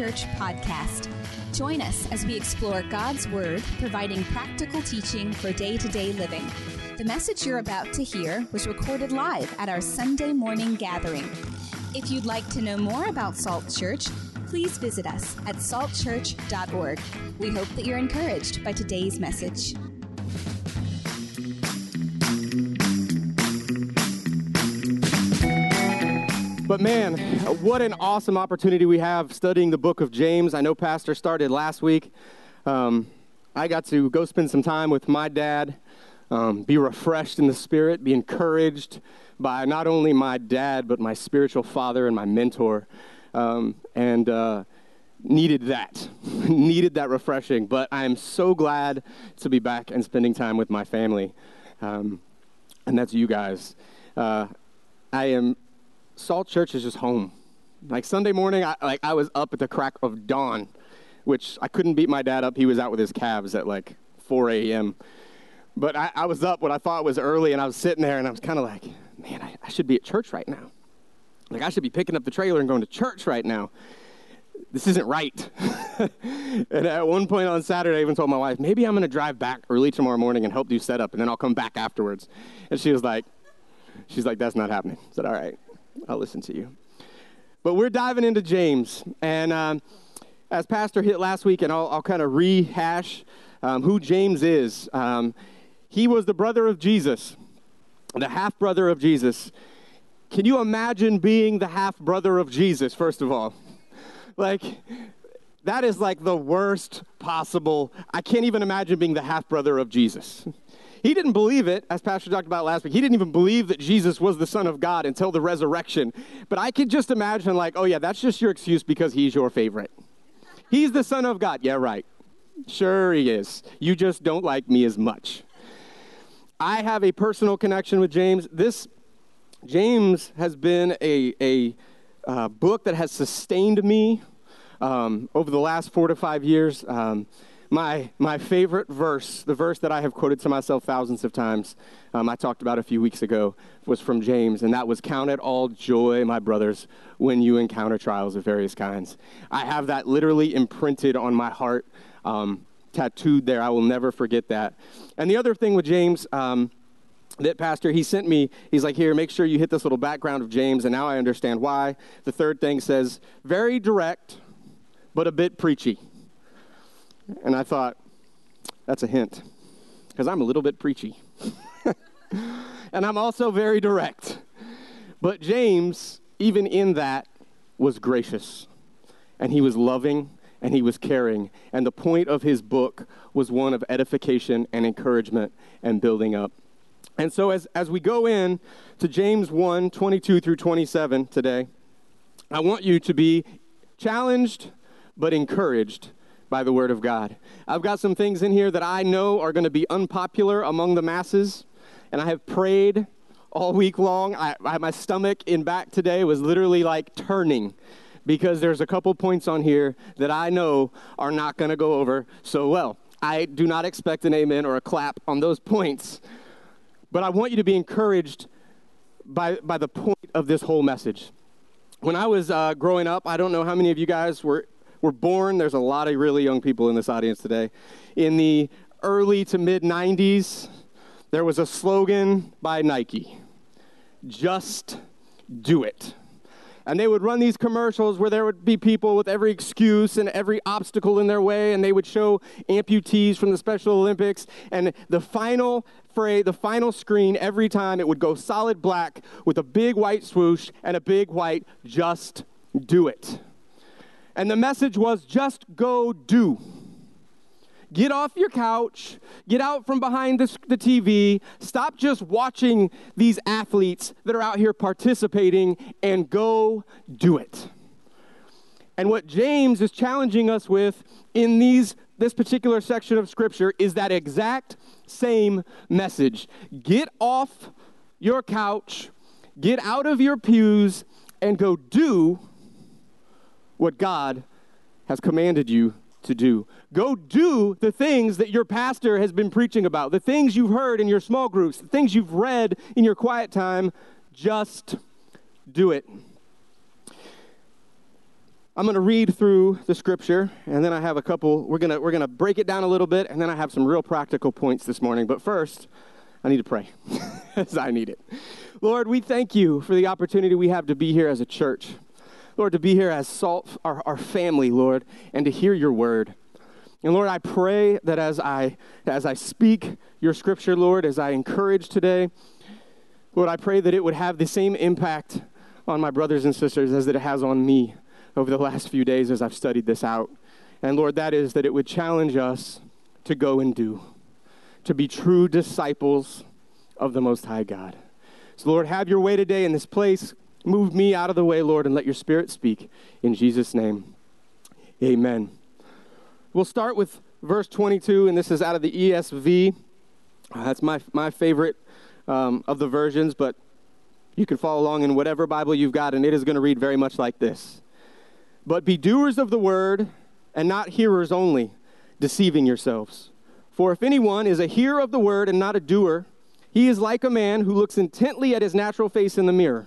Church podcast. Join us as we explore God's Word, providing practical teaching for day to day living. The message you're about to hear was recorded live at our Sunday morning gathering. If you'd like to know more about Salt Church, please visit us at saltchurch.org. We hope that you're encouraged by today's message. But man, what an awesome opportunity we have studying the book of James. I know Pastor started last week. Um, I got to go spend some time with my dad, um, be refreshed in the spirit, be encouraged by not only my dad, but my spiritual father and my mentor. Um, and uh, needed that, needed that refreshing. But I am so glad to be back and spending time with my family. Um, and that's you guys. Uh, I am Salt Church is just home. Like Sunday morning, I, like I was up at the crack of dawn, which I couldn't beat my dad up. He was out with his calves at like 4 a.m. But I, I was up what I thought was early, and I was sitting there, and I was kind of like, man, I, I should be at church right now. Like I should be picking up the trailer and going to church right now. This isn't right. and at one point on Saturday, I even told my wife, maybe I'm going to drive back early tomorrow morning and help do setup, and then I'll come back afterwards. And she was like, she's like, that's not happening. I said, all right. I'll listen to you. But we're diving into James. And um, as Pastor hit last week, and I'll, I'll kind of rehash um, who James is. Um, he was the brother of Jesus, the half brother of Jesus. Can you imagine being the half brother of Jesus, first of all? Like, that is like the worst possible. I can't even imagine being the half brother of Jesus. He didn't believe it, as Pastor talked about last week. He didn't even believe that Jesus was the Son of God until the resurrection. But I could just imagine, like, oh, yeah, that's just your excuse because he's your favorite. He's the Son of God. Yeah, right. Sure, he is. You just don't like me as much. I have a personal connection with James. This, James has been a, a uh, book that has sustained me um, over the last four to five years. Um, my, my favorite verse, the verse that I have quoted to myself thousands of times, um, I talked about a few weeks ago, was from James, and that was Count it all joy, my brothers, when you encounter trials of various kinds. I have that literally imprinted on my heart, um, tattooed there. I will never forget that. And the other thing with James, um, that pastor he sent me he's like here make sure you hit this little background of james and now i understand why the third thing says very direct but a bit preachy and I thought, that's a hint, because I'm a little bit preachy. and I'm also very direct. But James, even in that, was gracious. And he was loving and he was caring. And the point of his book was one of edification and encouragement and building up. And so as, as we go in to James 1 22 through 27 today, I want you to be challenged but encouraged by the Word of God. I've got some things in here that I know are going to be unpopular among the masses, and I have prayed all week long. I, I, my stomach in back today was literally like turning because there's a couple points on here that I know are not going to go over so well. I do not expect an amen or a clap on those points, but I want you to be encouraged by, by the point of this whole message. When I was uh, growing up, I don't know how many of you guys were were born, there's a lot of really young people in this audience today. In the early to mid 90s, there was a slogan by Nike just do it. And they would run these commercials where there would be people with every excuse and every obstacle in their way, and they would show amputees from the Special Olympics. And the final phrase, the final screen, every time it would go solid black with a big white swoosh and a big white just do it. And the message was just go do. Get off your couch, get out from behind the, the, TV, stop just watching these athletes that are out here participating, and go do it. And what James is challenging us with in these, this particular section of Scripture is that exact same message. Get off your couch, get out of your pews, and go do what God has commanded you to do. Go do the things that your pastor has been preaching about, the things you've heard in your small groups, the things you've read in your quiet time. Just do it. I'm going to read through the scripture, and then I have a couple. We're going to we're going to break it down a little bit, and then I have some real practical points this morning. But first, I need to pray, as I need it. Lord, we thank you for the opportunity we have to be here as a church. Lord, to be here as salt, our, our family, Lord, and to hear your word. And Lord, I pray that as I as I speak your scripture, Lord, as I encourage today, Lord, I pray that it would have the same impact on my brothers and sisters as it has on me over the last few days as I've studied this out. And Lord, that is that it would challenge us to go and do, to be true disciples of the Most High God. So, Lord, have your way today in this place. Move me out of the way, Lord, and let your Spirit speak. In Jesus' name, amen. We'll start with verse 22, and this is out of the ESV. Uh, that's my, my favorite um, of the versions, but you can follow along in whatever Bible you've got, and it is going to read very much like this. But be doers of the word and not hearers only, deceiving yourselves. For if anyone is a hearer of the word and not a doer, he is like a man who looks intently at his natural face in the mirror.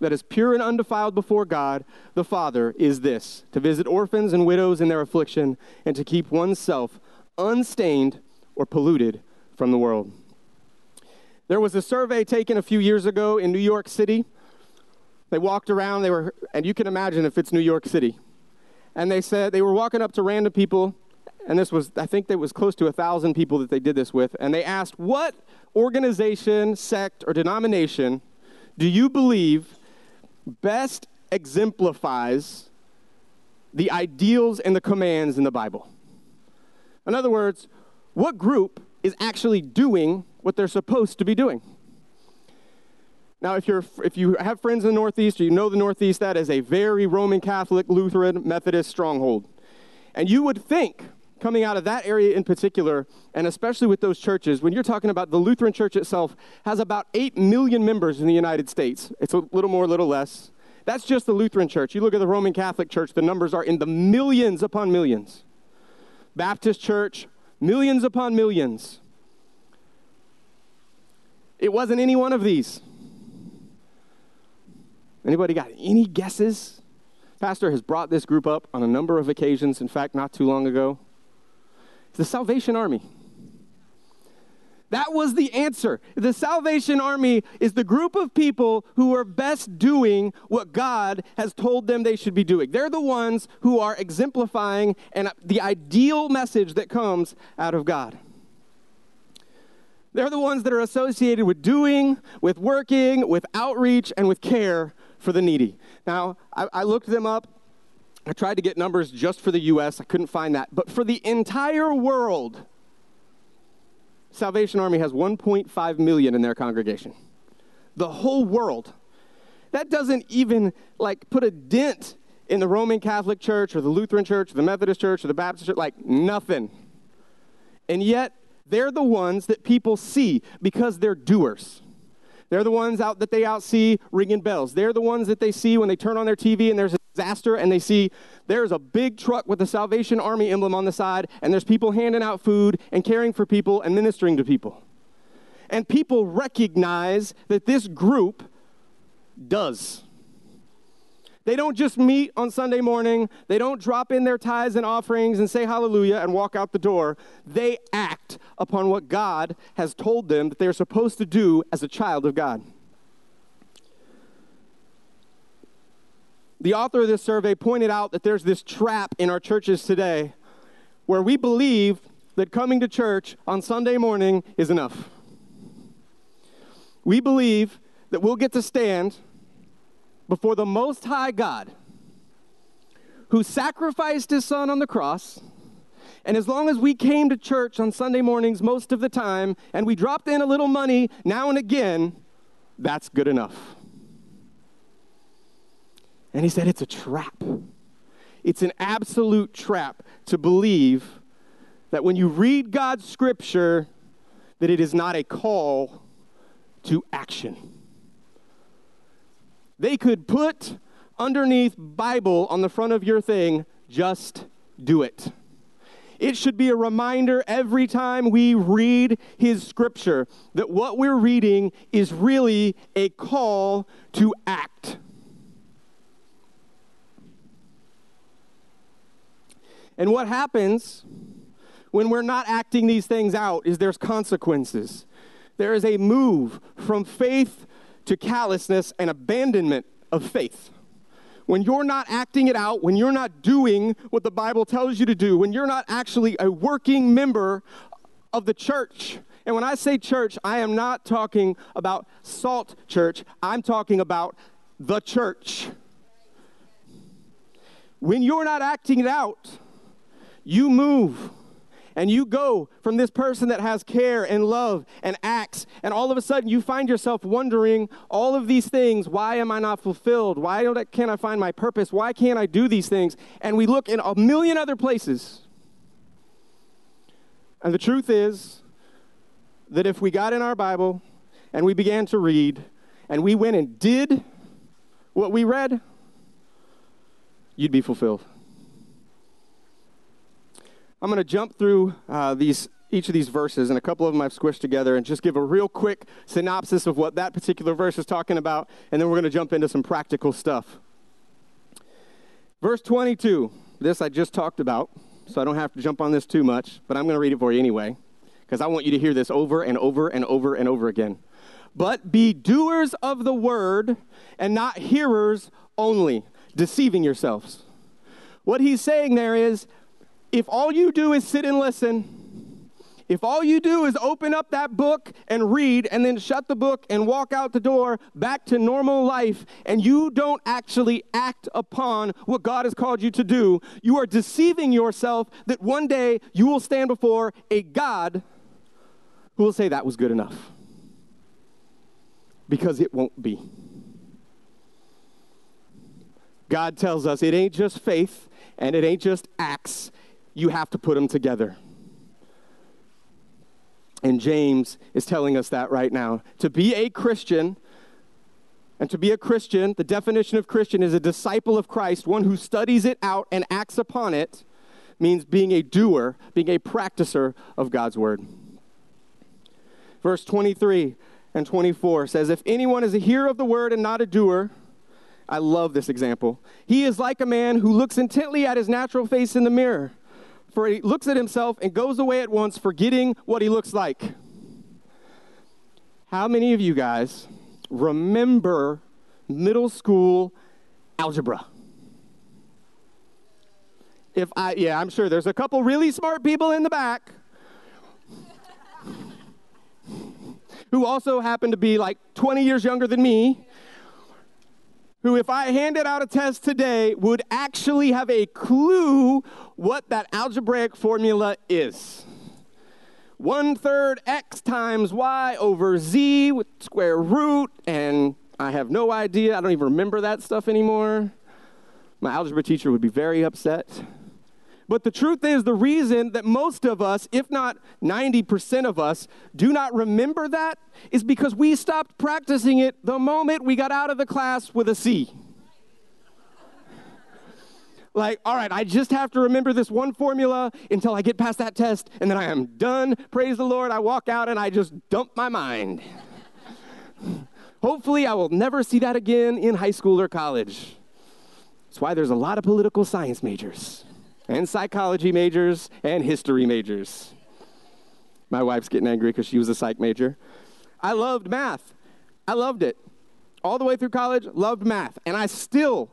that is pure and undefiled before God the Father is this to visit orphans and widows in their affliction and to keep oneself unstained or polluted from the world. There was a survey taken a few years ago in New York City. They walked around, they were, and you can imagine if it's New York City and they said they were walking up to random people, and this was, I think, there was close to a thousand people that they did this with, and they asked, What organization, sect, or denomination do you believe best exemplifies the ideals and the commands in the Bible? In other words, what group is actually doing what they're supposed to be doing? Now, if, you're, if you have friends in the Northeast or you know the Northeast, that is a very Roman Catholic, Lutheran, Methodist stronghold. And you would think, coming out of that area in particular, and especially with those churches, when you're talking about the Lutheran Church itself, has about 8 million members in the United States. It's a little more, a little less. That's just the Lutheran Church. You look at the Roman Catholic Church, the numbers are in the millions upon millions. Baptist Church, millions upon millions. It wasn't any one of these. Anybody got any guesses? Pastor has brought this group up on a number of occasions, in fact, not too long ago. The Salvation Army. That was the answer. The Salvation Army is the group of people who are best doing what God has told them they should be doing. They're the ones who are exemplifying and uh, the ideal message that comes out of God. They're the ones that are associated with doing, with working, with outreach, and with care for the needy. Now, I, I looked them up. I tried to get numbers just for the US. I couldn't find that. But for the entire world, Salvation Army has 1.5 million in their congregation. The whole world. That doesn't even like put a dent in the Roman Catholic Church or the Lutheran Church or the Methodist Church or the Baptist Church, like nothing. And yet, they're the ones that people see because they're doers. They're the ones out that they out see ringing bells. They're the ones that they see when they turn on their TV and there's a disaster and they see there's a big truck with the Salvation Army emblem on the side and there's people handing out food and caring for people and ministering to people. And people recognize that this group does. They don't just meet on Sunday morning, they don't drop in their tithes and offerings and say hallelujah and walk out the door. They act upon what God has told them that they're supposed to do as a child of God. The author of this survey pointed out that there's this trap in our churches today where we believe that coming to church on Sunday morning is enough. We believe that we'll get to stand before the Most High God, who sacrificed his son on the cross. And as long as we came to church on Sunday mornings most of the time and we dropped in a little money now and again, that's good enough. And he said it's a trap. It's an absolute trap to believe that when you read God's scripture, that it is not a call to action. They could put underneath Bible on the front of your thing, just do it. It should be a reminder every time we read his scripture that what we're reading is really a call to act. And what happens when we're not acting these things out is there's consequences. There is a move from faith to callousness and abandonment of faith. When you're not acting it out, when you're not doing what the Bible tells you to do, when you're not actually a working member of the church, and when I say church, I am not talking about Salt Church, I'm talking about the church. When you're not acting it out, you move and you go from this person that has care and love and acts, and all of a sudden you find yourself wondering all of these things why am I not fulfilled? Why can't I find my purpose? Why can't I do these things? And we look in a million other places. And the truth is that if we got in our Bible and we began to read and we went and did what we read, you'd be fulfilled. I'm going to jump through uh, these each of these verses, and a couple of them I've squished together, and just give a real quick synopsis of what that particular verse is talking about, and then we're going to jump into some practical stuff. Verse 22, this I just talked about, so I don't have to jump on this too much, but I'm going to read it for you anyway, because I want you to hear this over and over and over and over again. But be doers of the word and not hearers only, deceiving yourselves. What he's saying there is, if all you do is sit and listen, if all you do is open up that book and read and then shut the book and walk out the door back to normal life, and you don't actually act upon what God has called you to do, you are deceiving yourself that one day you will stand before a God who will say that was good enough. Because it won't be. God tells us it ain't just faith and it ain't just acts, you have to put them together. And James is telling us that right now. To be a Christian, and to be a Christian, the definition of Christian is a disciple of Christ, one who studies it out and acts upon it, means being a doer, being a practicer of God's word. Verse 23 and 24 says, If anyone is a hearer of the word and not a doer, I love this example. He is like a man who looks intently at his natural face in the mirror for he looks at himself and goes away at once, forgetting what he looks like. How many of you guys remember middle school algebra? If I, yeah, I'm sure there's a couple really smart people in the back who also happen to be like 20 years younger than me who, if I handed out a test today, would actually have a clue what that algebraic formula is. One third x times y over z with square root, and I have no idea. I don't even remember that stuff anymore. My algebra teacher would be very upset. But the truth is, the reason that most of us, if not 90% of us, do not remember that is because we stopped practicing it the moment we got out of the class with a C. Like, all right, I just have to remember this one formula until I get past that test, and then I am done. Praise the Lord. I walk out and I just dump my mind. Hopefully, I will never see that again in high school or college. That's why there's a lot of political science majors and psychology majors and history majors. My wife's getting angry because she was a psych major. I loved math. I loved it. All the way through college, loved math. And I still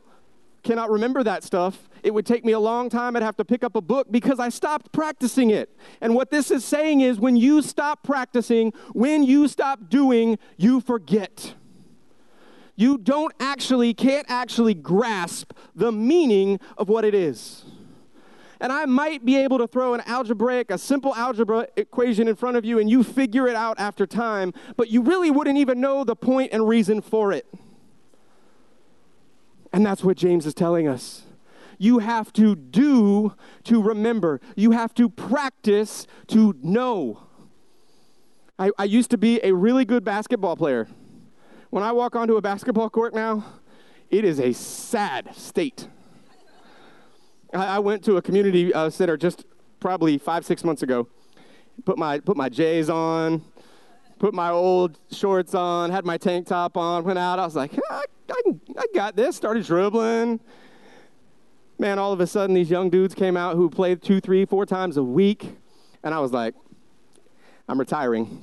cannot remember that stuff. It would take me a long time. I'd have to pick up a book because I stopped practicing it. And what this is saying is when you stop practicing, when you stop doing, you forget. You don't actually, can't actually grasp the meaning of what it is and I might be able to throw an algebraic, a simple algebra equation in front of you and you figure it out after time, but you really wouldn't even know the point and reason for it. And that's what James is telling us. You have to do to remember. You have to practice to know. I, I used to be a really good basketball player. When I walk onto a basketball court now, it is a sad state. I, went to a community uh, center just probably five, six months ago. Put my, put my J's on, put my old shorts on, had my tank top on, went out. I was like, I, I, I got this. Started dribbling. Man, all of a sudden, these young dudes came out who played two, three, four times a week. And I was like, I'm retiring.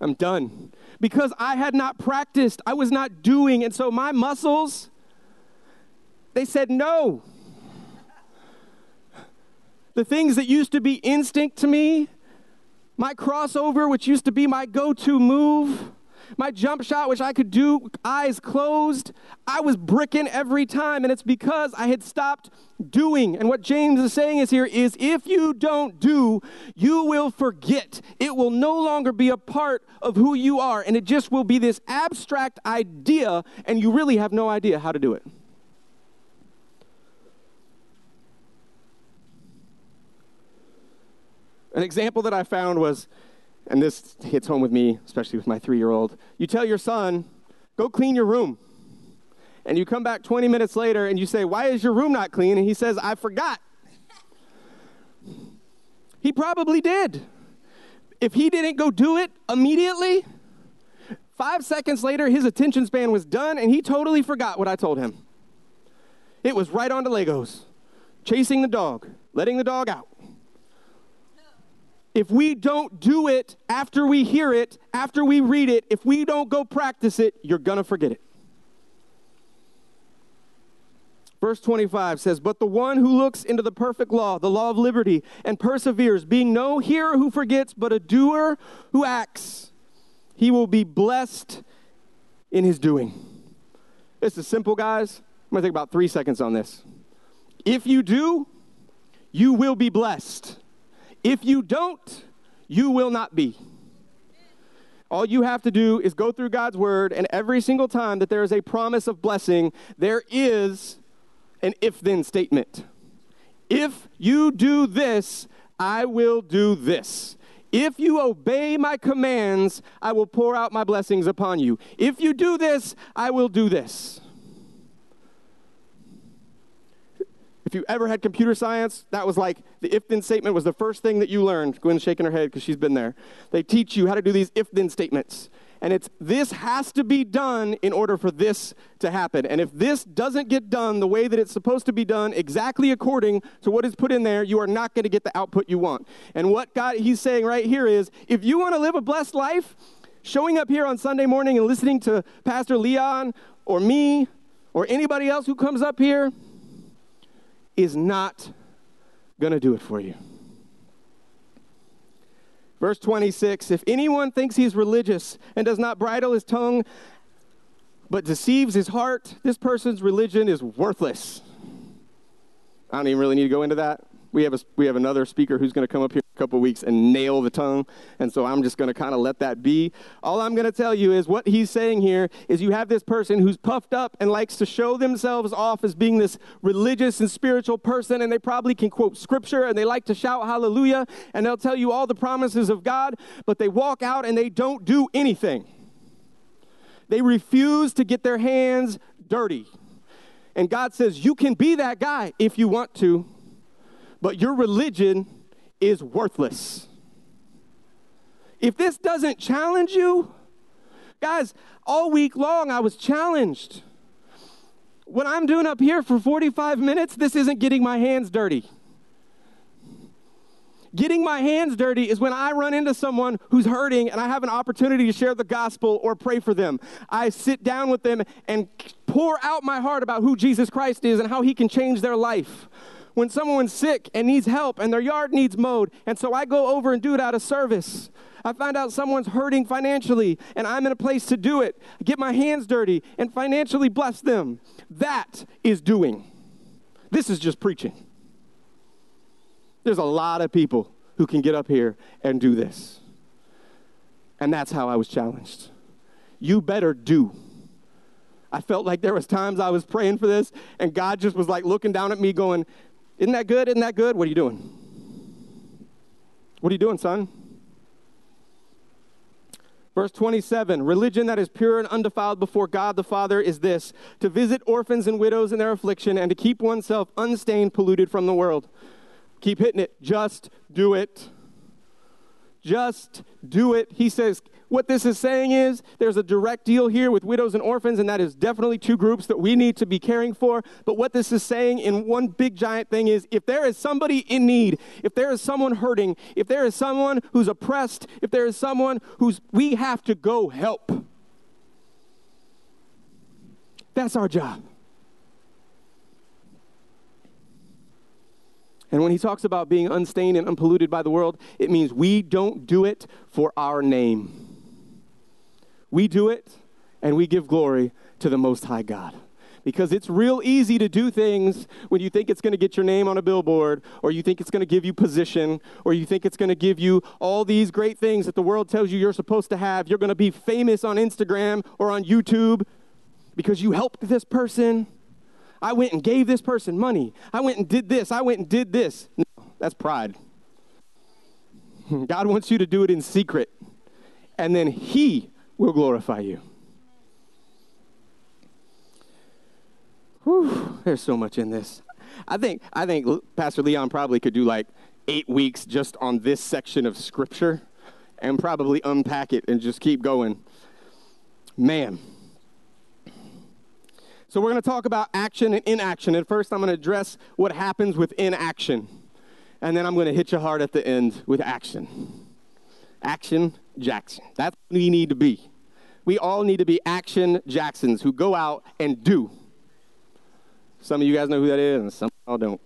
I'm done. Because I had not practiced, I was not doing. And so my muscles, they said no. The things that used to be instinct to me, my crossover, which used to be my go to move, my jump shot, which I could do eyes closed, I was bricking every time. And it's because I had stopped doing. And what James is saying is here is if you don't do, you will forget. It will no longer be a part of who you are. And it just will be this abstract idea, and you really have no idea how to do it. An example that I found was, and this hits home with me, especially with my three year old. You tell your son, go clean your room. And you come back 20 minutes later and you say, Why is your room not clean? And he says, I forgot. he probably did. If he didn't go do it immediately, five seconds later, his attention span was done and he totally forgot what I told him. It was right on to Legos, chasing the dog, letting the dog out if we don't do it after we hear it, after we read it, if we don't go practice it, you're going to forget it. Verse 25 says, But the one who looks into the perfect law, the law of liberty, and perseveres, being no hearer who forgets, but a doer who acts, he will be blessed in his doing. This is simple, guys. I'm going to take about three seconds on this. If you do, you will be blessed. If you don't, you will not be. All you have to do is go through God's word, and every single time that there is a promise of blessing, there is an if then statement. If you do this, I will do this. If you obey my commands, I will pour out my blessings upon you. If you do this, I will do this. If you ever had computer science, that was like the if then statement was the first thing that you learned. Gwen's shaking her head because she's been there. They teach you how to do these if then statements. And it's this has to be done in order for this to happen. And if this doesn't get done the way that it's supposed to be done, exactly according to what is put in there, you are not going to get the output you want. And what God he's saying right here is if you want to live a blessed life, showing up here on Sunday morning and listening to Pastor Leon or me or anybody else who comes up here, is not going to do it for you. Verse 26 If anyone thinks he's religious and does not bridle his tongue, but deceives his heart, this person's religion is worthless. I don't even really need to go into that we have, a, we have another speaker who's going to come up here couple weeks and nail the tongue. And so I'm just going to kind of let that be. All I'm going to tell you is what he's saying here is you have this person who's puffed up and likes to show themselves off as being this religious and spiritual person. And they probably can quote scripture and they like to shout hallelujah. And they'll tell you all the promises of God, but they walk out and they don't do anything. They refuse to get their hands dirty. And God says, You can be that guy if you want to but your religion is worthless. If this doesn't challenge you, guys, all week long I was challenged. What I'm doing up here for 45 minutes, this isn't getting my hands dirty. Getting my hands dirty is when I run into someone who's hurting and I have an opportunity to share the gospel or pray for them. I sit down with them and pour out my heart about who Jesus Christ is and how he can change their life when someone's sick and needs help and their yard needs mowed. And so I go over and do it out of service. I find out someone's hurting financially and I'm in a place to do it. get my hands dirty and financially bless them. That is doing. This is just preaching. There's a lot of people who can get up here and do this. And that's how I was challenged. You better do. I felt like there was times I was praying for this, and God just was like looking down at me, going, "Isn't that good? Isn't that good? What are you doing? What are you doing, son?" Verse 27 Religion that is pure and undefiled before God the Father is this to visit orphans and widows in their affliction and to keep oneself unstained, polluted from the world. Keep hitting it. Just do it. Just do it. He says, what this is saying is there's a direct deal here with widows and orphans, and that is definitely two groups that we need to be caring for. But what this is saying in one big giant thing is if there is somebody in need, if there is someone hurting, if there is someone who's oppressed, if there is someone who's, we have to go help. That's our job. And when he talks about being unstained and unpolluted by the world, it means we don't do it for our name. We do it and we give glory to the Most High God. Because it's real easy to do things when you think it's going to get your name on a billboard, or you think it's going to give you position, or you think it's going to give you all these great things that the world tells you you're supposed to have. You're going to be famous on Instagram or on YouTube because you helped this person. I went and gave this person money. I went and did this. I went and did this. No, that's pride. God wants you to do it in secret. And then He will glorify you. Whew, there's so much in this. I think, I think Pastor Leon probably could do like eight weeks just on this section of Scripture and probably unpack it and just keep going. Man. So, we're going to talk about action and inaction. And first, I'm going to address what happens with inaction. And then I'm going to hit you hard at the end with action. Action Jackson. That's what we need to be. We all need to be action Jacksons who go out and do. Some of you guys know who that is, and some of y'all don't.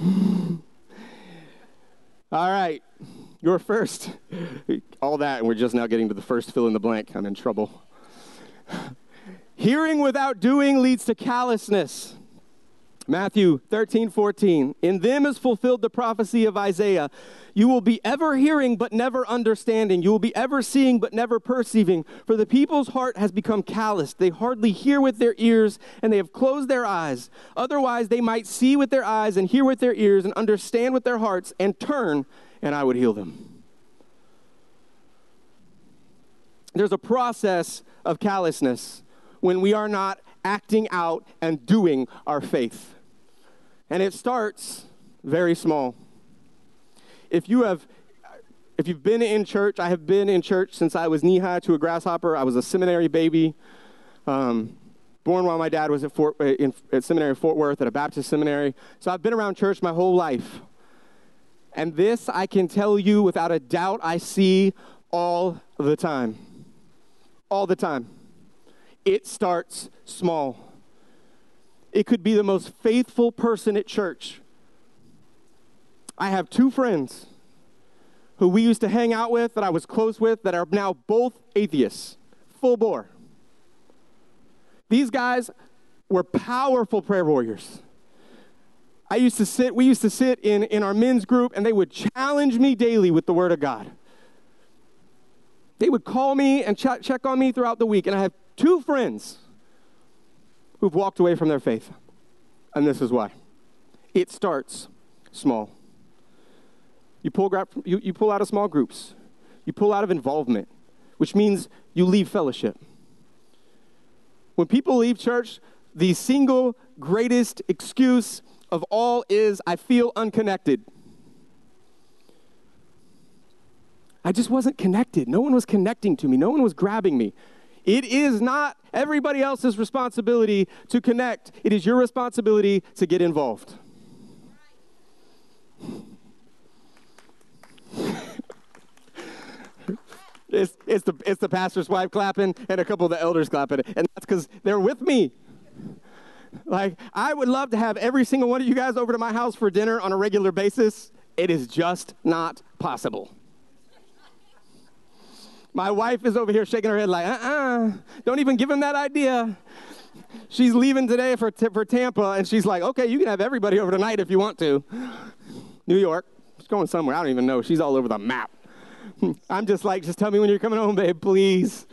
all right, you're first. All that, and we're just now getting to the first fill in the blank. I'm in trouble. Hearing without doing leads to callousness. Matthew 13, 14. In them is fulfilled the prophecy of Isaiah. You will be ever hearing, but never understanding. You will be ever seeing, but never perceiving. For the people's heart has become calloused. They hardly hear with their ears, and they have closed their eyes. Otherwise, they might see with their eyes, and hear with their ears, and understand with their hearts, and turn, and I would heal them. There's a process of callousness when we are not acting out and doing our faith. And it starts very small. If you have if you've been in church, I have been in church since I was knee high to a grasshopper. I was a seminary baby, um, born while my dad was at, Fort, uh, in, at seminary Fort Worth at a Baptist seminary. So I've been around church my whole life. And this I can tell you without a doubt, I see all the time. All the time. It starts small. It could be the most faithful person at church. I have two friends who we used to hang out with, that I was close with, that are now both atheists, full bore. These guys were powerful prayer warriors. I used to sit, we used to sit in, in our men's group, and they would challenge me daily with the Word of God. They would call me and ch- check on me throughout the week, and I have two friends who've walked away from their faith. And this is why it starts small. You pull, you, you pull out of small groups, you pull out of involvement, which means you leave fellowship. When people leave church, the single greatest excuse of all is I feel unconnected. I just wasn't connected. No one was connecting to me, no one was grabbing me. It is not everybody else's responsibility to connect, it is your responsibility to get involved. it's, it's, the, it's the pastor's wife clapping and a couple of the elders clapping. And that's because they're with me. Like, I would love to have every single one of you guys over to my house for dinner on a regular basis. It is just not possible. My wife is over here shaking her head like, uh-uh, don't even give him that idea. She's leaving today for, for Tampa, and she's like, okay, you can have everybody over tonight if you want to. New York. She's going somewhere. I don't even know. She's all over the map. I'm just like, just tell me when you're coming home, babe, please.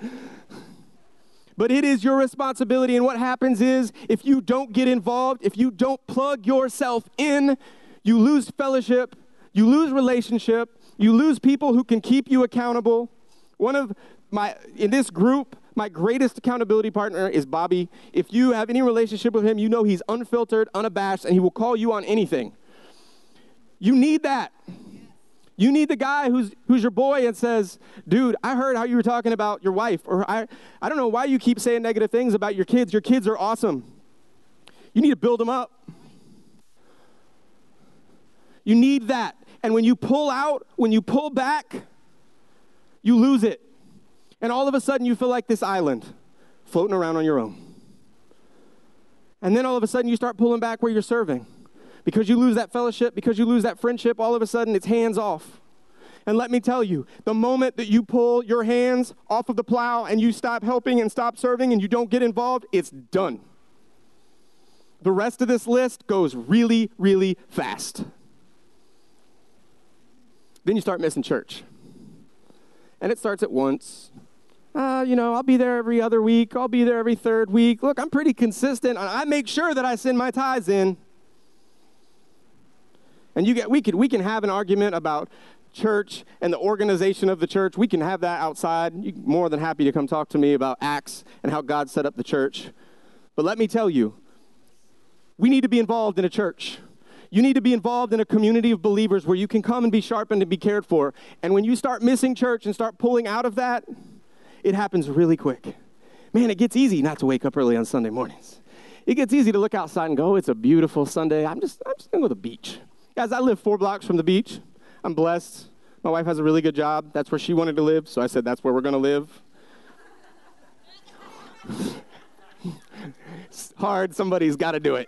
But it is your responsibility. And what happens is if you don't get involved, if you don't plug yourself in, you lose fellowship, you lose relationship, you lose people who can keep you accountable. One of my, in this group, my greatest accountability partner is Bobby. If you have any relationship with him, you know he's unfiltered, unabashed, and he will call you on anything. You need that. You need the guy who's, who's your boy and says, dude, I heard how you were talking about your wife, or I, I don't know why you keep saying negative things about your kids. Your kids are awesome. You need to build them up. You need that. And when you pull out, when you pull back, you lose it. And all of a sudden, you feel like this island floating around on your own. And then all of a sudden, you start pulling back where you're serving. Because you lose that fellowship, because you lose that friendship, all of a sudden, it's hands off. And let me tell you, the moment that you pull your hands off of the plow and you stop helping and stop serving and you don't get involved, it's done. The rest of this list goes really, really fast. Then you start missing church. And it starts at once. Uh, you know, I'll be there every other week. I'll be there every third week. Look, I'm pretty consistent. I make sure that I send my tithes in. And you get, we could, we can have an argument about church and the organization of the church. We can have that outside. You're more than happy to come talk to me about Acts and how God set up the church. But let me tell you, we need to be involved in a church. You need to be involved in a community of believers where you can come and be sharpened and be cared for. And when you start missing church and start pulling out of that, it happens really quick. Man, it gets easy not to wake up early on Sunday mornings. It gets easy to look outside and go, it's a beautiful Sunday. I'm just, I'm just gonna go to the beach. Guys, I live four blocks from the beach. I'm blessed. My wife has a really good job. That's where she wanted to live, so I said that's where we're gonna live. hard, somebody's gotta do it.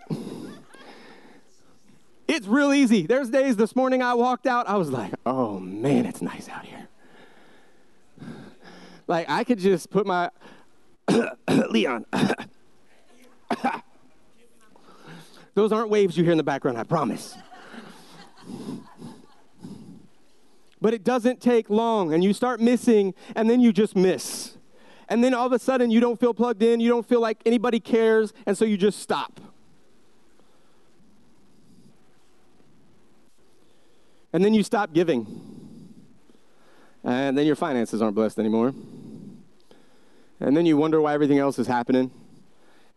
It's real easy. There's days this morning I walked out, I was like, oh man, it's nice out here. Like I could just put my Leon. Those aren't waves you hear in the background, I promise. but it doesn't take long, and you start missing, and then you just miss. And then all of a sudden, you don't feel plugged in, you don't feel like anybody cares, and so you just stop. And then you stop giving. And then your finances aren't blessed anymore. And then you wonder why everything else is happening.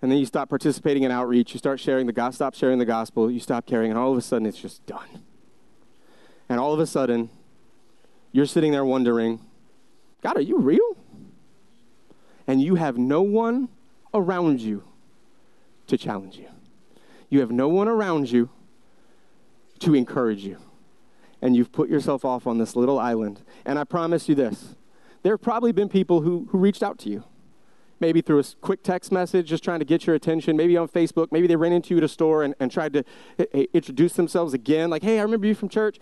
And then you stop participating in outreach. You start sharing the gospel, stop sharing the gospel. You stop caring, and all of a sudden it's just done. And all of a sudden, you're sitting there wondering, God, are you real? And you have no one around you to challenge you. You have no one around you to encourage you and you've put yourself off on this little island. And I promise you this there have probably been people who, who reached out to you. Maybe through a quick text message, just trying to get your attention. Maybe on Facebook. Maybe they ran into you at a store and, and tried to eh, eh, introduce themselves again. Like, hey, I remember you from church.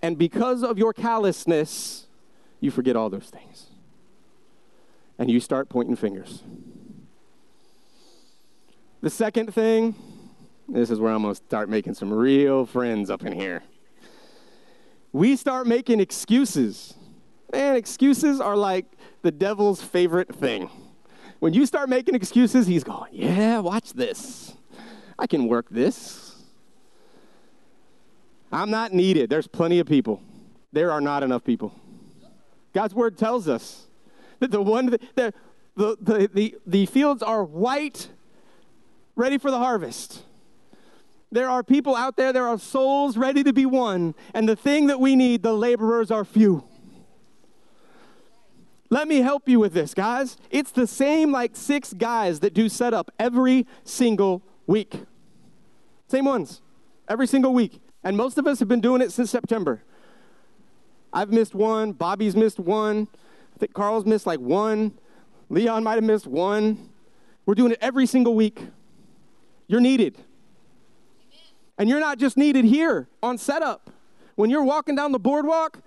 And because of your callousness, you forget all those things. And you start pointing fingers. The second thing, this is where I'm going to start making some real friends up in here we start making excuses. Man, excuses are like the devil's favorite thing. When you start making excuses, he's going, Yeah, watch this. I can work this. I'm not needed. There's plenty of people. There are not enough people. God's word tells us that the one the, the, the, the, the fields are white, ready for the harvest. There are people out there, there are souls ready to be won. And the thing that we need, the laborers are few. Let me help you with this, guys. It's the same like six guys that do setup every single week. Same ones, every single week. And most of us have been doing it since September. I've missed one, Bobby's missed one, I think Carl's missed like one, Leon might have missed one. We're doing it every single week. You're needed. And you're not just needed here on setup. When you're walking down the boardwalk,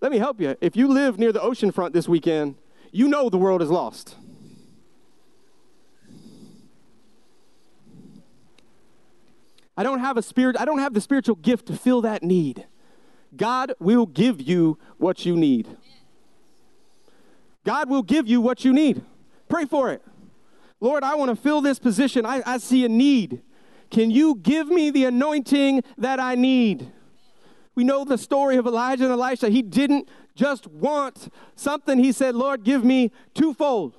let me help you. If you live near the ocean front this weekend, you know the world is lost. I don't have a spirit, I don't have the spiritual gift to fill that need. God will give you what you need. God will give you what you need. Pray for it. Lord, I want to fill this position. I, I see a need. Can you give me the anointing that I need? We know the story of Elijah and Elisha. He didn't just want something, he said, Lord, give me twofold.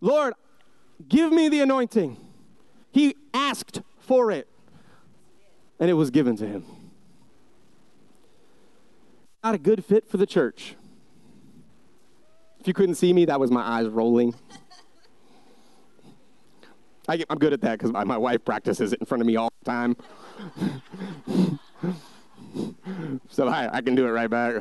Lord, give me the anointing. He asked for it, and it was given to him. Not a good fit for the church. If you couldn't see me, that was my eyes rolling. I, am good at that because my, my wife practices it in front of me all the time. so I, I can do it right back.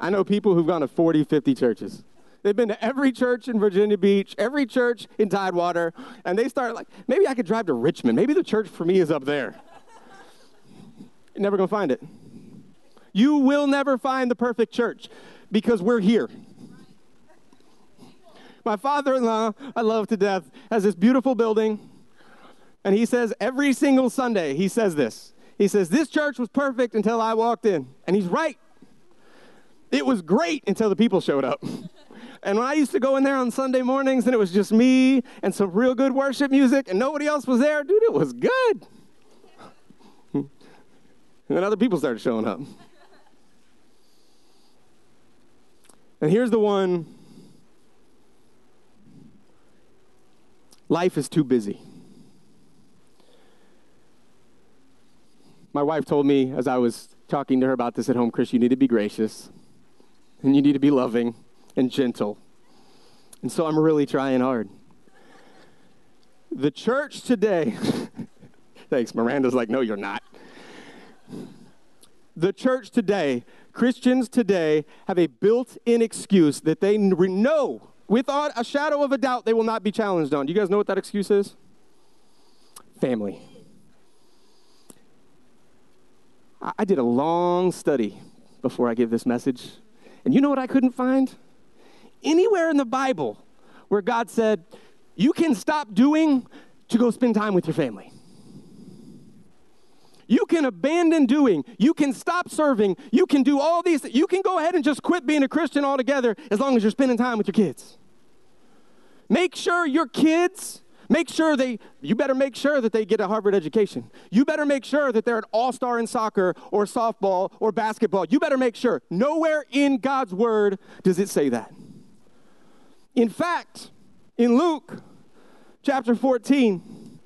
I know people who've gone to 40, 50 churches. They've been to every church in Virginia Beach, every church in Tidewater, and they start like, maybe I could drive to Richmond. Maybe the church for me is up there. You're never going to find it. You will never find the perfect church because we're here. My father in law, I love to death, has this beautiful building, and he says every single Sunday, he says this. He says, This church was perfect until I walked in. And he's right. It was great until the people showed up. And when I used to go in there on Sunday mornings and it was just me and some real good worship music and nobody else was there, dude, it was good. and then other people started showing up. And here's the one life is too busy. My wife told me as I was talking to her about this at home, Chris, you need to be gracious and you need to be loving and gentle. And so I'm really trying hard. The church today, thanks, Miranda's like, no, you're not. The church today, Christians today, have a built in excuse that they know without a shadow of a doubt they will not be challenged on. Do you guys know what that excuse is? Family. I did a long study before I give this message. And you know what I couldn't find? Anywhere in the Bible where God said, you can stop doing to go spend time with your family. You can abandon doing. You can stop serving. You can do all these. You can go ahead and just quit being a Christian altogether as long as you're spending time with your kids. Make sure your kids Make sure they, you better make sure that they get a Harvard education. You better make sure that they're an all star in soccer or softball or basketball. You better make sure. Nowhere in God's word does it say that. In fact, in Luke chapter 14,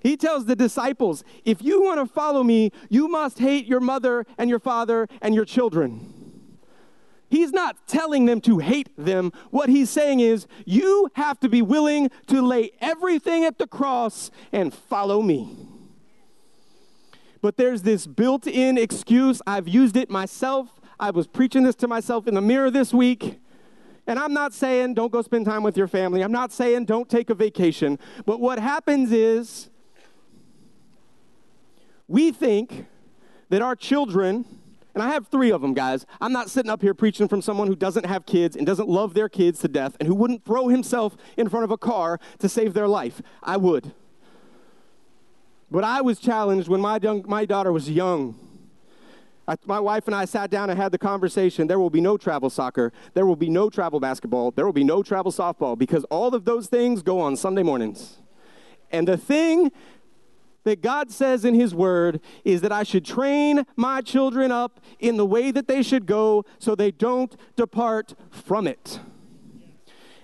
he tells the disciples, if you want to follow me, you must hate your mother and your father and your children. He's not telling them to hate them. What he's saying is, you have to be willing to lay everything at the cross and follow me. But there's this built in excuse. I've used it myself. I was preaching this to myself in the mirror this week. And I'm not saying don't go spend time with your family. I'm not saying don't take a vacation. But what happens is we think that our children and I have three of them, guys. I'm not sitting up here preaching from someone who doesn't have kids and doesn't love their kids to death and who wouldn't throw himself in front of a car to save their life. I would. But I was challenged when my, young, my daughter was young. I, my wife and I sat down and had the conversation. There will be no travel soccer. There will be no travel basketball. There will be no travel softball because all of those things go on Sunday mornings. And the thing that God says in His Word is that I should train my children up in the way that they should go so they don't depart from it.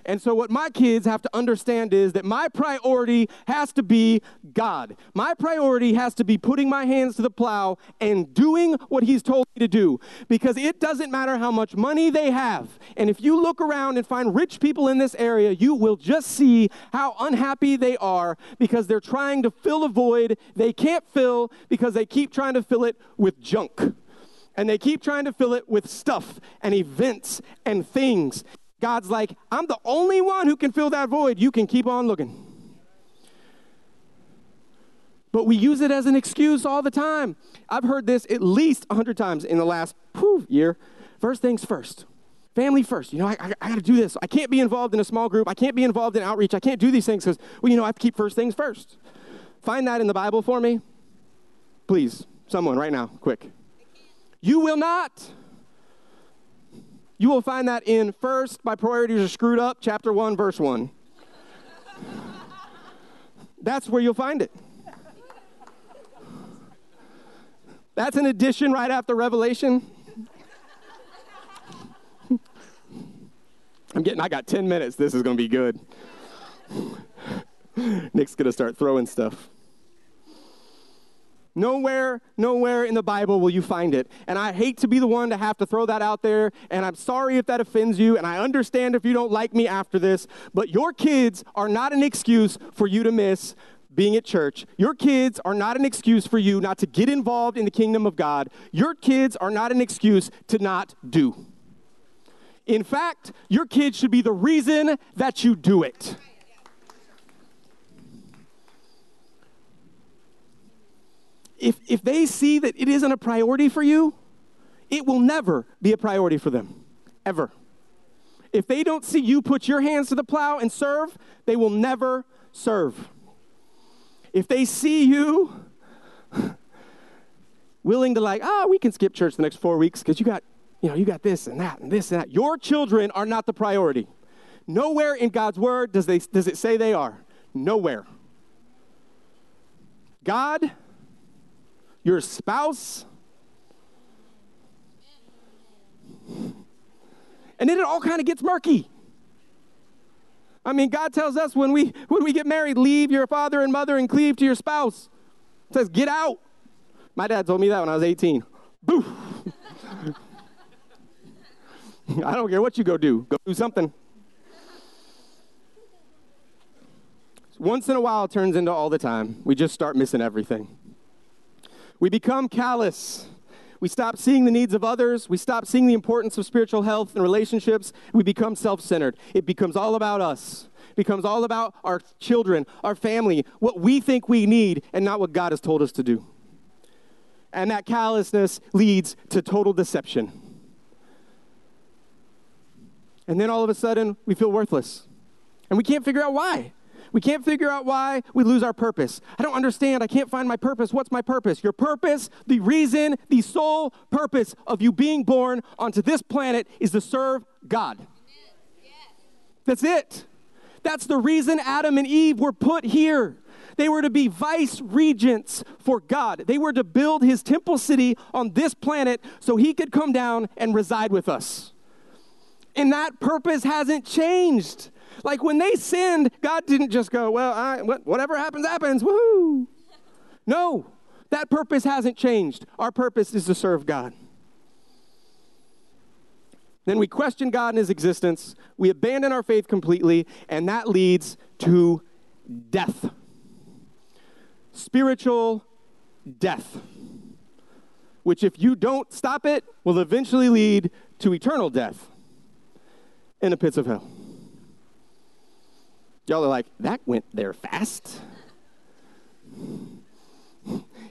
And so, what my kids have to understand is that my priority has to be God. My priority has to be putting my hands to the plow and doing what He's told me to do. Because it doesn't matter how much money they have. And if you look around and find rich people in this area, you will just see how unhappy they are because they're trying to fill a void they can't fill because they keep trying to fill it with junk. And they keep trying to fill it with stuff and events and things. God's like, I'm the only one who can fill that void. You can keep on looking. But we use it as an excuse all the time. I've heard this at least 100 times in the last whew, year. First things first. Family first. You know, I, I, I got to do this. I can't be involved in a small group. I can't be involved in outreach. I can't do these things because, well, you know, I have to keep first things first. Find that in the Bible for me. Please, someone right now, quick. You will not You will find that in First, My Priorities Are Screwed Up, chapter 1, verse 1. That's where you'll find it. That's an addition right after Revelation. I'm getting, I got 10 minutes. This is going to be good. Nick's going to start throwing stuff. Nowhere, nowhere in the Bible will you find it. And I hate to be the one to have to throw that out there. And I'm sorry if that offends you. And I understand if you don't like me after this. But your kids are not an excuse for you to miss being at church. Your kids are not an excuse for you not to get involved in the kingdom of God. Your kids are not an excuse to not do. In fact, your kids should be the reason that you do it. If, if they see that it isn't a priority for you, it will never be a priority for them, ever. If they don't see you put your hands to the plow and serve, they will never serve. If they see you willing to like, oh, we can skip church the next four weeks because you got, you know, you got this and that and this and that. Your children are not the priority. Nowhere in God's word does, they, does it say they are. Nowhere. God your spouse. And then it all kind of gets murky. I mean, God tells us when we when we get married, leave your father and mother and cleave to your spouse. It says, get out. My dad told me that when I was 18. Boo. I don't care what you go do. Go do something. Once in a while turns into all the time. We just start missing everything. We become callous. We stop seeing the needs of others. We stop seeing the importance of spiritual health and relationships. We become self centered. It becomes all about us. It becomes all about our children, our family, what we think we need, and not what God has told us to do. And that callousness leads to total deception. And then all of a sudden, we feel worthless. And we can't figure out why. We can't figure out why we lose our purpose. I don't understand. I can't find my purpose. What's my purpose? Your purpose, the reason, the sole purpose of you being born onto this planet is to serve God. That's it. That's the reason Adam and Eve were put here. They were to be vice regents for God. They were to build his temple city on this planet so he could come down and reside with us. And that purpose hasn't changed. Like when they sinned, God didn't just go, well, I, whatever happens, happens, woohoo. No, that purpose hasn't changed. Our purpose is to serve God. Then we question God and his existence, we abandon our faith completely, and that leads to death. Spiritual death. Which, if you don't stop it, will eventually lead to eternal death in the pits of hell. Y'all are like, that went there fast.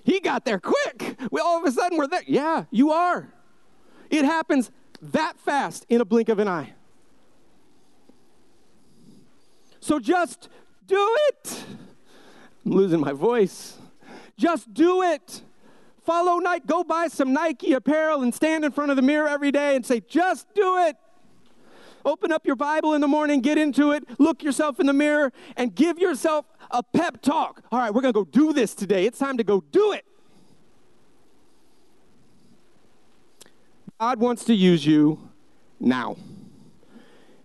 he got there quick. We all of a sudden we're there. Yeah, you are. It happens that fast in a blink of an eye. So just do it. I'm losing my voice. Just do it. Follow Nike. Go buy some Nike apparel and stand in front of the mirror every day and say, just do it. Open up your Bible in the morning, get into it, look yourself in the mirror, and give yourself a pep talk. All right, we're going to go do this today. It's time to go do it. God wants to use you now.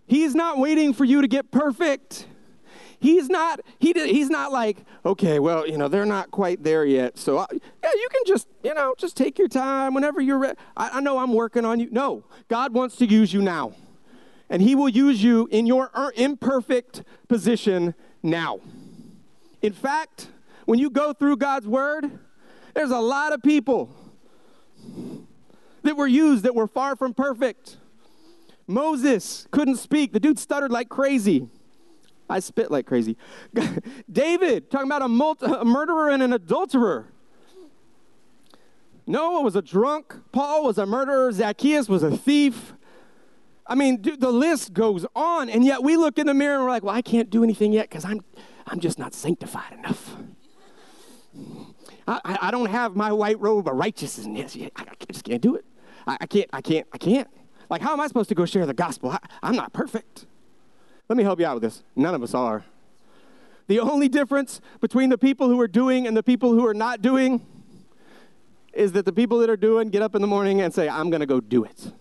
He's not waiting for you to get perfect. He's not he he's not like, okay, well, you know, they're not quite there yet. So I, yeah, you can just, you know, just take your time whenever you're ready. I, I know I'm working on you. No, God wants to use you now and He will use you in your er, imperfect position now. In fact, when you go through God's Word, there's a lot of people that were used that were far from perfect. Moses couldn't speak, the dude stuttered like crazy. I spit like crazy. David, talking about a, multi, a murderer and an adulterer. Noah was a drunk. Paul was a murderer. Zacchaeus was a thief. I mean, the list goes on, and yet we look in the mirror and we're like, well, I can't do anything yet because I'm, I'm just not sanctified enough. I, I don't have my white robe of righteousness yet. I just can't do it. I, I can't, I can't, I can't. Like, how am I supposed to go share the gospel? I, I'm not perfect. Let me help you out with this. None of us are. The only difference between the people who are doing and the people who are not doing is that the people that are doing get up in the morning and say, I'm going to go do it.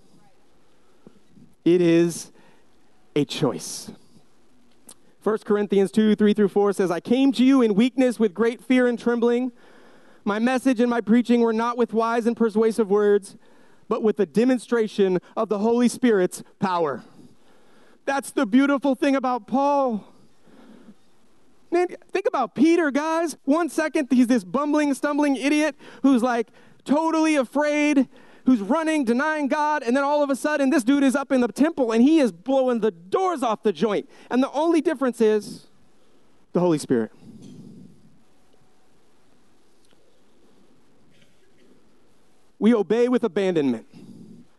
It is a choice. 1 Corinthians 2 3 through 4 says, I came to you in weakness with great fear and trembling. My message and my preaching were not with wise and persuasive words, but with the demonstration of the Holy Spirit's power. That's the beautiful thing about Paul. Man, think about Peter, guys. One second, he's this bumbling, stumbling idiot who's like totally afraid, who's running, denying God, and then all of a sudden, this dude is up in the temple and he is blowing the doors off the joint. And the only difference is the Holy Spirit. We obey with abandonment.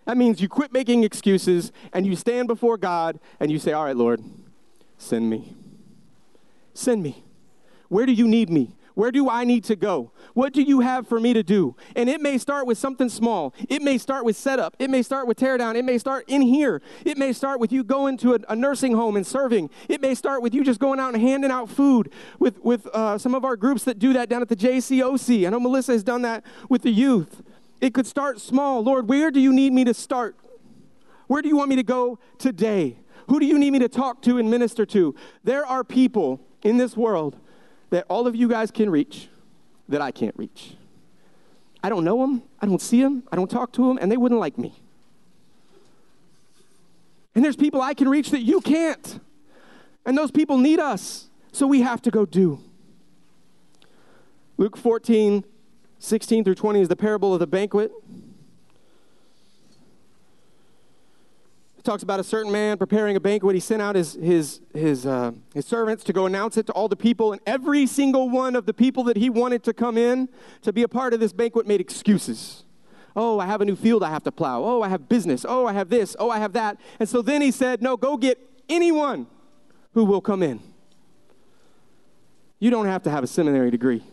That means you quit making excuses and you stand before God and you say, All right, Lord, send me. Send me. Where do you need me? Where do I need to go? What do you have for me to do? And it may start with something small. It may start with setup. It may start with teardown. It may start in here. It may start with you going to a, a nursing home and serving. It may start with you just going out and handing out food with, with uh, some of our groups that do that down at the JCOC. I know Melissa has done that with the youth. It could start small. Lord, where do you need me to start? Where do you want me to go today? Who do you need me to talk to and minister to? There are people in this world that all of you guys can reach that I can't reach. I don't know them, I don't see them, I don't talk to them, and they wouldn't like me. And there's people I can reach that you can't. And those people need us, so we have to go do. Luke 14, 16 through 20 is the parable of the banquet. It talks about a certain man preparing a banquet. He sent out his, his, his, uh, his servants to go announce it to all the people, and every single one of the people that he wanted to come in to be a part of this banquet made excuses. Oh, I have a new field I have to plow. Oh, I have business. Oh, I have this. Oh, I have that. And so then he said, No, go get anyone who will come in. You don't have to have a seminary degree.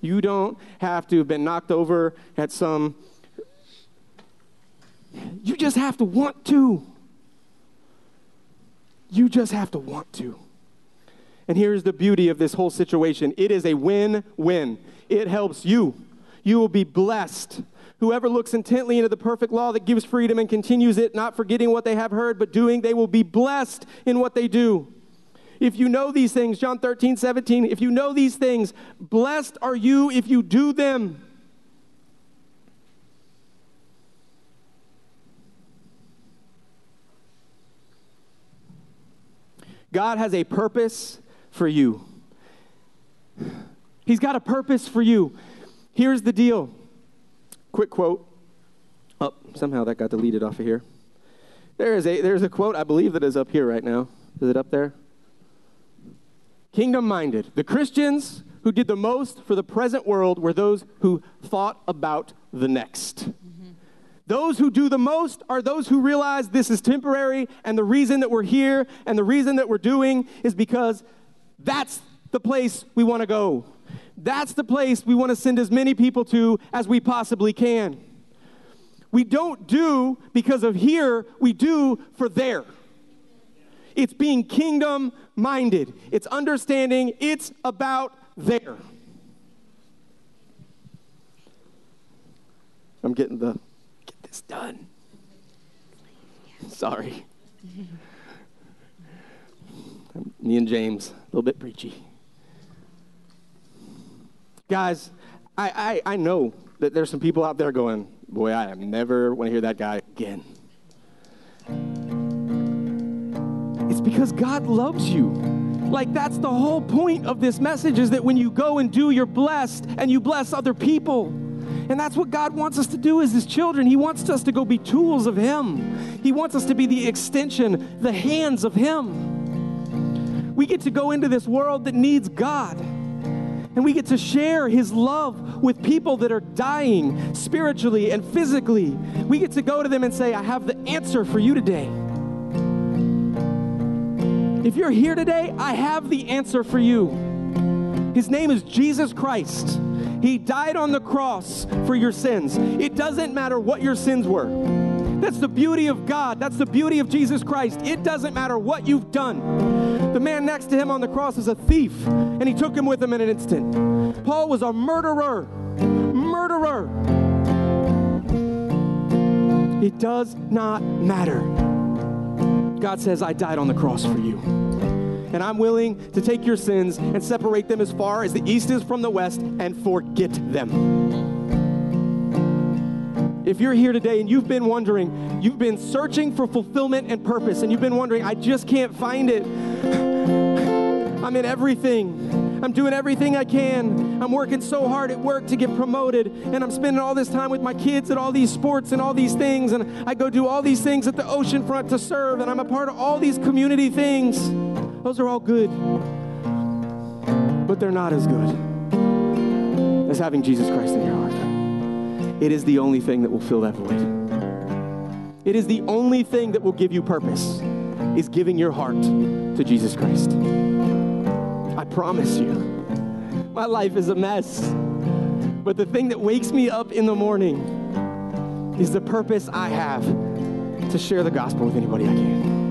You don't have to have been knocked over at some you just have to want to. You just have to want to. And here's the beauty of this whole situation it is a win win. It helps you. You will be blessed. Whoever looks intently into the perfect law that gives freedom and continues it, not forgetting what they have heard, but doing, they will be blessed in what they do. If you know these things, John 13, 17, if you know these things, blessed are you if you do them. God has a purpose for you. He's got a purpose for you. Here's the deal. Quick quote. Oh, somehow that got deleted off of here. There is a there's a quote I believe that is up here right now. Is it up there? Kingdom minded. The Christians who did the most for the present world were those who thought about the next. Those who do the most are those who realize this is temporary, and the reason that we're here and the reason that we're doing is because that's the place we want to go. That's the place we want to send as many people to as we possibly can. We don't do because of here, we do for there. It's being kingdom minded, it's understanding it's about there. I'm getting the it's done. Sorry. Me and James, a little bit preachy. Guys, I, I, I know that there's some people out there going, boy, I never want to hear that guy again. It's because God loves you. Like, that's the whole point of this message is that when you go and do, you're blessed and you bless other people. And that's what God wants us to do as His children. He wants us to go be tools of Him, He wants us to be the extension, the hands of Him. We get to go into this world that needs God. And we get to share his love with people that are dying spiritually and physically. We get to go to them and say, I have the answer for you today. If you're here today, I have the answer for you. His name is Jesus Christ. He died on the cross for your sins. It doesn't matter what your sins were. That's the beauty of God. That's the beauty of Jesus Christ. It doesn't matter what you've done. The man next to him on the cross is a thief, and he took him with him in an instant. Paul was a murderer. Murderer. It does not matter. God says, I died on the cross for you. And I'm willing to take your sins and separate them as far as the east is from the west and forget them. If you're here today and you've been wondering, you've been searching for fulfillment and purpose, and you've been wondering, I just can't find it. I'm in everything. I'm doing everything I can. I'm working so hard at work to get promoted, and I'm spending all this time with my kids at all these sports and all these things, and I go do all these things at the ocean front to serve, and I'm a part of all these community things. Those are all good, but they're not as good as having Jesus Christ in your heart. It is the only thing that will fill that void. It is the only thing that will give you purpose, is giving your heart to Jesus Christ. I promise you, my life is a mess. But the thing that wakes me up in the morning is the purpose I have to share the gospel with anybody I can,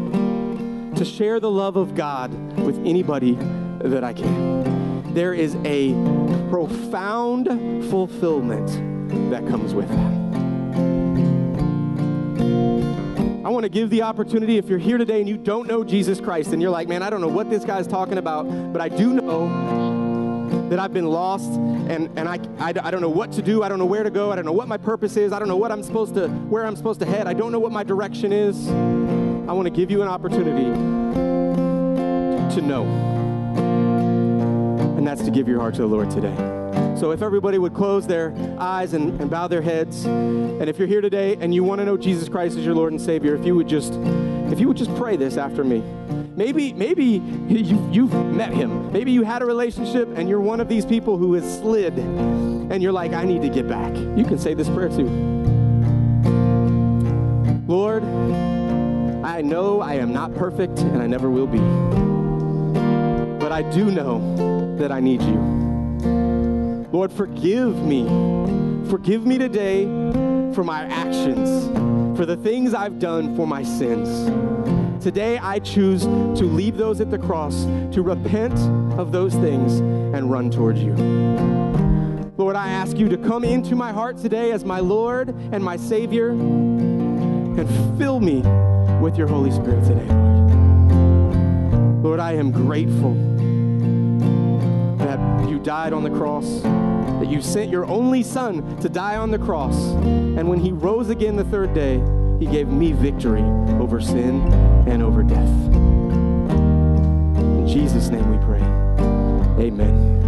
to share the love of God with anybody that I can. There is a profound fulfillment that comes with that. I want to give the opportunity if you're here today and you don't know Jesus Christ and you're like, man, I don't know what this guy's talking about, but I do know that I've been lost and, and I, I, I don't know what to do. I don't know where to go. I don't know what my purpose is. I don't know what I'm supposed to, where I'm supposed to head. I don't know what my direction is. I want to give you an opportunity to know. And that's to give your heart to the Lord today. So if everybody would close their eyes and, and bow their heads, and if you're here today and you want to know Jesus Christ as your Lord and Savior, if you would just, if you would just pray this after me. Maybe, maybe you, you've met him. Maybe you had a relationship and you're one of these people who has slid and you're like, I need to get back. You can say this prayer too. Lord, I know I am not perfect and I never will be. But I do know that I need you. Lord, forgive me. Forgive me today for my actions, for the things I've done for my sins. Today, I choose to leave those at the cross, to repent of those things, and run towards you. Lord, I ask you to come into my heart today as my Lord and my Savior and fill me with your Holy Spirit today, Lord. Lord, I am grateful that you died on the cross that you sent your only son to die on the cross. And when he rose again the third day, he gave me victory over sin and over death. In Jesus' name we pray. Amen.